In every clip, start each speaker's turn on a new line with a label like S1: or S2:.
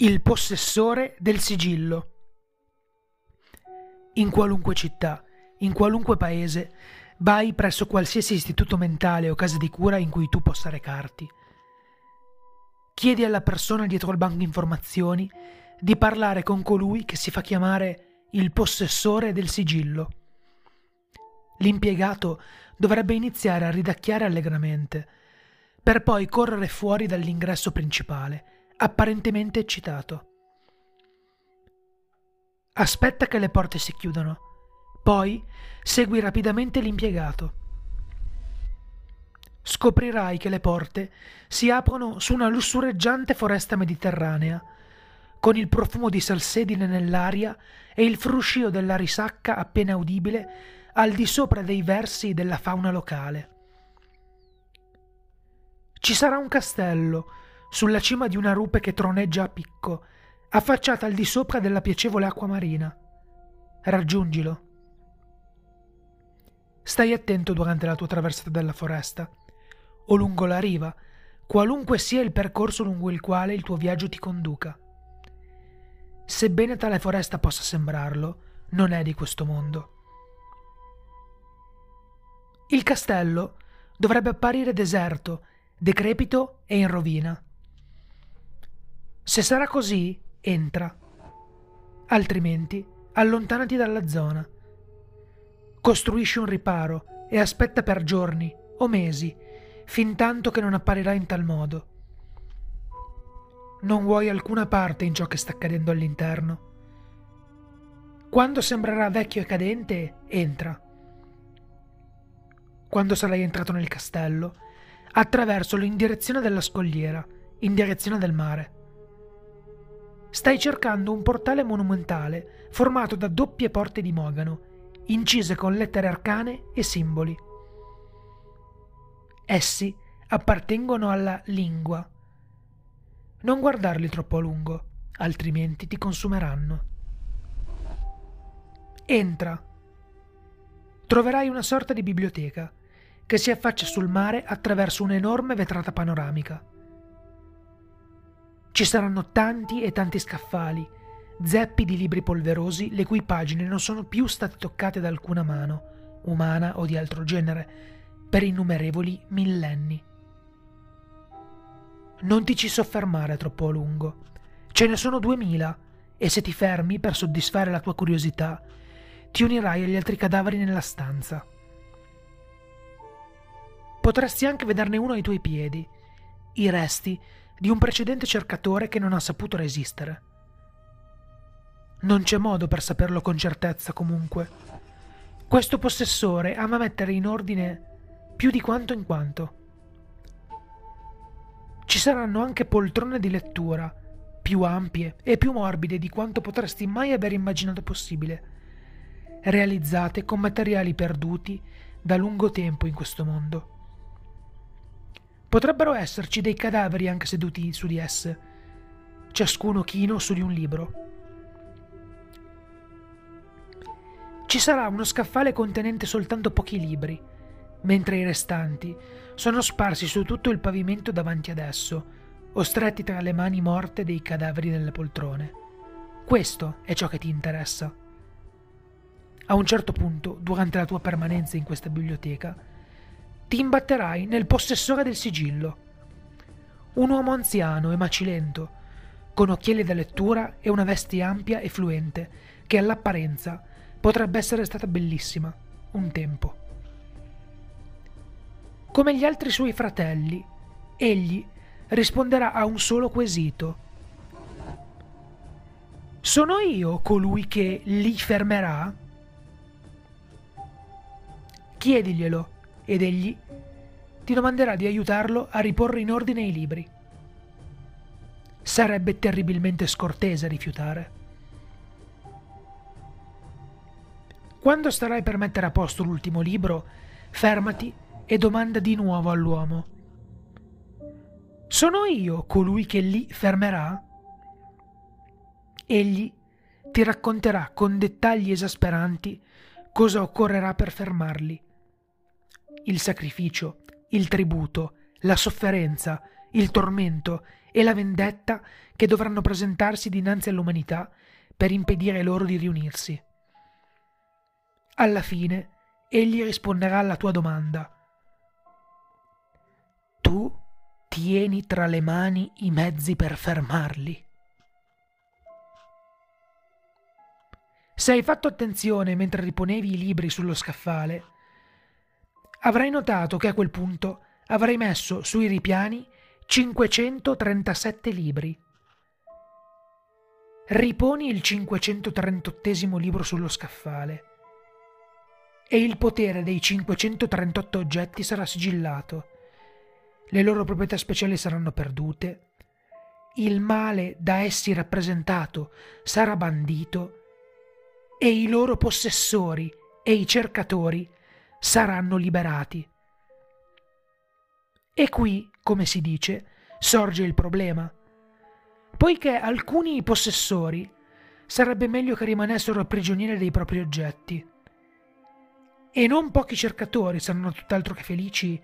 S1: Il possessore del sigillo. In qualunque città, in qualunque paese, vai presso qualsiasi istituto mentale o casa di cura in cui tu possa recarti. Chiedi alla persona dietro il banco informazioni di parlare con colui che si fa chiamare il possessore del sigillo. L'impiegato dovrebbe iniziare a ridacchiare allegramente, per poi correre fuori dall'ingresso principale apparentemente eccitato. Aspetta che le porte si chiudano, poi segui rapidamente l'impiegato. Scoprirai che le porte si aprono su una lussureggiante foresta mediterranea, con il profumo di salsedine nell'aria e il fruscio della risacca appena udibile al di sopra dei versi della fauna locale. Ci sarà un castello sulla cima di una rupe che troneggia a picco, affacciata al di sopra della piacevole acqua marina. Raggiungilo. Stai attento durante la tua traversata della foresta o lungo la riva, qualunque sia il percorso lungo il quale il tuo viaggio ti conduca. Sebbene tale foresta possa sembrarlo, non è di questo mondo. Il castello dovrebbe apparire deserto, decrepito e in rovina. Se sarà così, entra. Altrimenti, allontanati dalla zona. Costruisci un riparo e aspetta per giorni o mesi, fin tanto che non apparirà in tal modo. Non vuoi alcuna parte in ciò che sta accadendo all'interno. Quando sembrerà vecchio e cadente, entra. Quando sarai entrato nel castello, attraversalo in direzione della scogliera, in direzione del mare. Stai cercando un portale monumentale formato da doppie porte di mogano, incise con lettere arcane e simboli. Essi appartengono alla lingua. Non guardarli troppo a lungo, altrimenti ti consumeranno. Entra. Troverai una sorta di biblioteca che si affaccia sul mare attraverso un'enorme vetrata panoramica. Ci saranno tanti e tanti scaffali, zeppi di libri polverosi le cui pagine non sono più state toccate da alcuna mano, umana o di altro genere, per innumerevoli millenni. Non ti ci soffermare troppo a lungo. Ce ne sono duemila e se ti fermi per soddisfare la tua curiosità, ti unirai agli altri cadaveri nella stanza. Potresti anche vederne uno ai tuoi piedi, i resti di un precedente cercatore che non ha saputo resistere. Non c'è modo per saperlo con certezza comunque. Questo possessore ama mettere in ordine più di quanto in quanto. Ci saranno anche poltrone di lettura, più ampie e più morbide di quanto potresti mai aver immaginato possibile, realizzate con materiali perduti da lungo tempo in questo mondo. Potrebbero esserci dei cadaveri anche seduti su di esse, ciascuno chino su di un libro. Ci sarà uno scaffale contenente soltanto pochi libri, mentre i restanti sono sparsi su tutto il pavimento davanti ad esso, o stretti tra le mani morte dei cadaveri nelle poltrone. Questo è ciò che ti interessa. A un certo punto, durante la tua permanenza in questa biblioteca, ti imbatterai nel possessore del sigillo. Un uomo anziano e macilento, con occhiali da lettura e una veste ampia e fluente, che all'apparenza potrebbe essere stata bellissima un tempo. Come gli altri suoi fratelli, egli risponderà a un solo quesito. Sono io colui che li fermerà? Chiediglielo ed egli ti domanderà di aiutarlo a riporre in ordine i libri. Sarebbe terribilmente scortese rifiutare. Quando starai per mettere a posto l'ultimo libro, fermati e domanda di nuovo all'uomo. Sono io colui che li fermerà? Egli ti racconterà con dettagli esasperanti cosa occorrerà per fermarli il sacrificio, il tributo, la sofferenza, il tormento e la vendetta che dovranno presentarsi dinanzi all'umanità per impedire loro di riunirsi. Alla fine, egli risponderà alla tua domanda. Tu tieni tra le mani i mezzi per fermarli. Se hai fatto attenzione mentre riponevi i libri sullo scaffale, avrai notato che a quel punto avrai messo sui ripiani 537 libri. Riponi il 538 libro sullo scaffale e il potere dei 538 oggetti sarà sigillato. Le loro proprietà speciali saranno perdute. Il male da essi rappresentato sarà bandito e i loro possessori e i cercatori saranno liberati. E qui, come si dice, sorge il problema. Poiché alcuni possessori sarebbe meglio che rimanessero prigionieri dei propri oggetti. E non pochi cercatori saranno tutt'altro che felici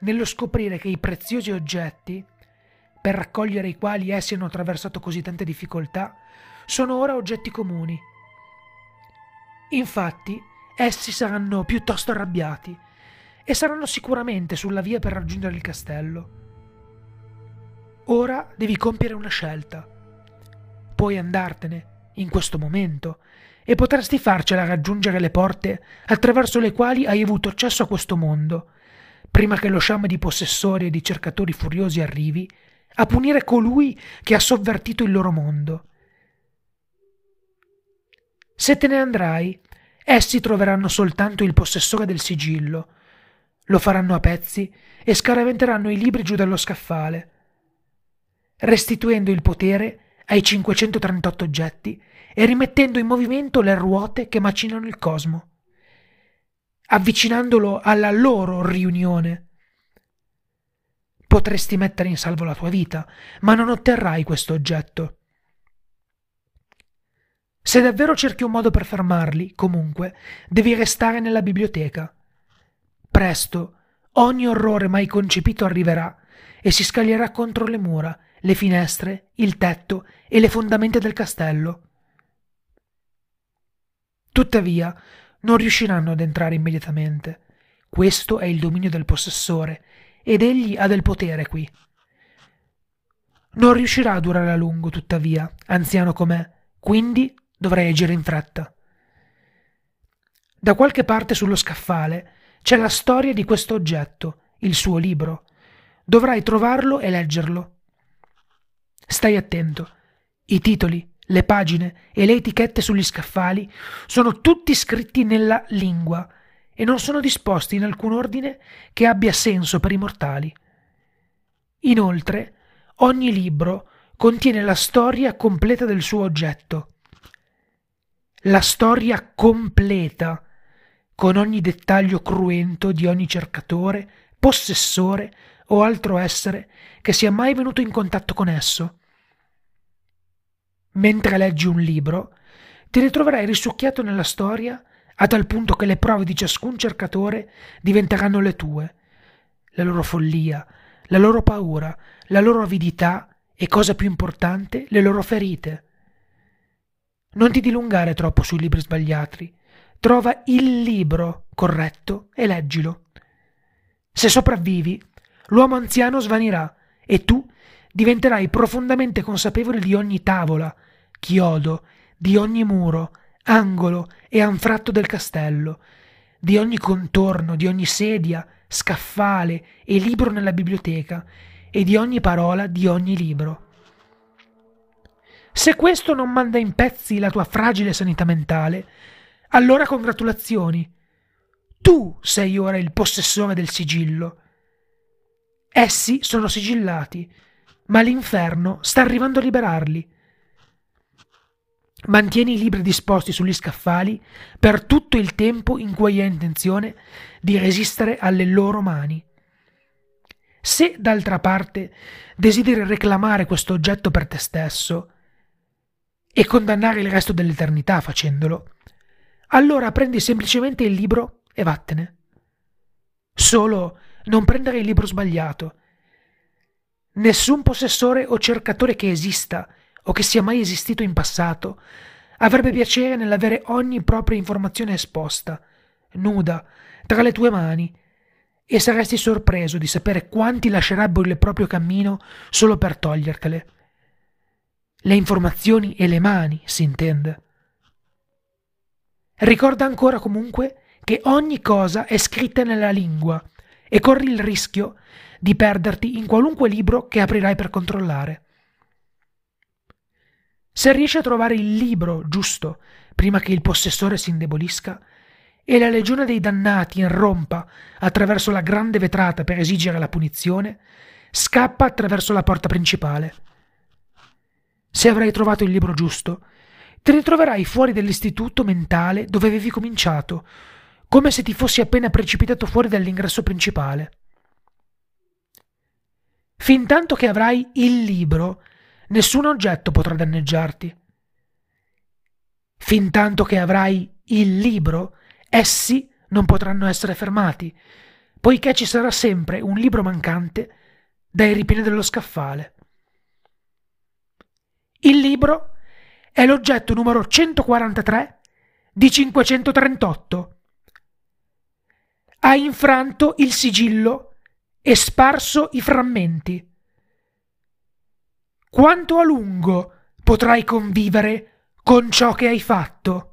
S1: nello scoprire che i preziosi oggetti, per raccogliere i quali essi hanno attraversato così tante difficoltà, sono ora oggetti comuni. Infatti, essi saranno piuttosto arrabbiati e saranno sicuramente sulla via per raggiungere il castello. Ora devi compiere una scelta. Puoi andartene, in questo momento, e potresti farcela raggiungere le porte attraverso le quali hai avuto accesso a questo mondo, prima che lo sciame di possessori e di cercatori furiosi arrivi a punire colui che ha sovvertito il loro mondo. Se te ne andrai, essi troveranno soltanto il possessore del sigillo, lo faranno a pezzi e scaraventeranno i libri giù dallo scaffale, restituendo il potere ai 538 oggetti e rimettendo in movimento le ruote che macinano il cosmo, avvicinandolo alla loro riunione. Potresti mettere in salvo la tua vita, ma non otterrai questo oggetto. Se davvero cerchi un modo per fermarli, comunque, devi restare nella biblioteca. Presto ogni orrore mai concepito arriverà e si scaglierà contro le mura, le finestre, il tetto e le fondamenta del castello. Tuttavia, non riusciranno ad entrare immediatamente. Questo è il dominio del possessore, ed egli ha del potere qui. Non riuscirà a durare a lungo, tuttavia, anziano com'è, quindi dovrei agire in fretta. Da qualche parte sullo scaffale c'è la storia di questo oggetto, il suo libro. Dovrai trovarlo e leggerlo. Stai attento. I titoli, le pagine e le etichette sugli scaffali sono tutti scritti nella lingua e non sono disposti in alcun ordine che abbia senso per i mortali. Inoltre, ogni libro contiene la storia completa del suo oggetto. La storia completa con ogni dettaglio cruento di ogni cercatore, possessore o altro essere che sia mai venuto in contatto con esso. Mentre leggi un libro, ti ritroverai risucchiato nella storia a tal punto che le prove di ciascun cercatore diventeranno le tue, la loro follia, la loro paura, la loro avidità e, cosa più importante, le loro ferite. Non ti dilungare troppo sui libri sbagliati, trova il libro corretto e leggilo. Se sopravvivi, l'uomo anziano svanirà e tu diventerai profondamente consapevole di ogni tavola, chiodo, di ogni muro, angolo e anfratto del castello, di ogni contorno, di ogni sedia, scaffale e libro nella biblioteca e di ogni parola di ogni libro. Se questo non manda in pezzi la tua fragile sanità mentale, allora congratulazioni. Tu sei ora il possessore del sigillo. Essi sono sigillati, ma l'inferno sta arrivando a liberarli. Mantieni i libri disposti sugli scaffali per tutto il tempo in cui hai intenzione di resistere alle loro mani. Se d'altra parte desideri reclamare questo oggetto per te stesso e condannare il resto dell'eternità facendolo, allora prendi semplicemente il libro e vattene. Solo non prendere il libro sbagliato. Nessun possessore o cercatore che esista o che sia mai esistito in passato avrebbe piacere nell'avere ogni propria informazione esposta, nuda, tra le tue mani, e saresti sorpreso di sapere quanti lascerebbero il proprio cammino solo per togliertele. Le informazioni e le mani, si intende. Ricorda ancora comunque che ogni cosa è scritta nella lingua e corri il rischio di perderti in qualunque libro che aprirai per controllare. Se riesci a trovare il libro giusto prima che il possessore si indebolisca e la legione dei dannati irrompa attraverso la grande vetrata per esigere la punizione, scappa attraverso la porta principale. Se avrai trovato il libro giusto, ti ritroverai fuori dall'istituto mentale dove avevi cominciato, come se ti fossi appena precipitato fuori dall'ingresso principale. Fintanto che avrai il libro, nessun oggetto potrà danneggiarti. Fintanto che avrai il libro, essi non potranno essere fermati, poiché ci sarà sempre un libro mancante dai ripieni dello scaffale. Il libro è l'oggetto numero 143 di 538. Ha infranto il sigillo e sparso i frammenti. Quanto a lungo potrai convivere con ciò che hai fatto?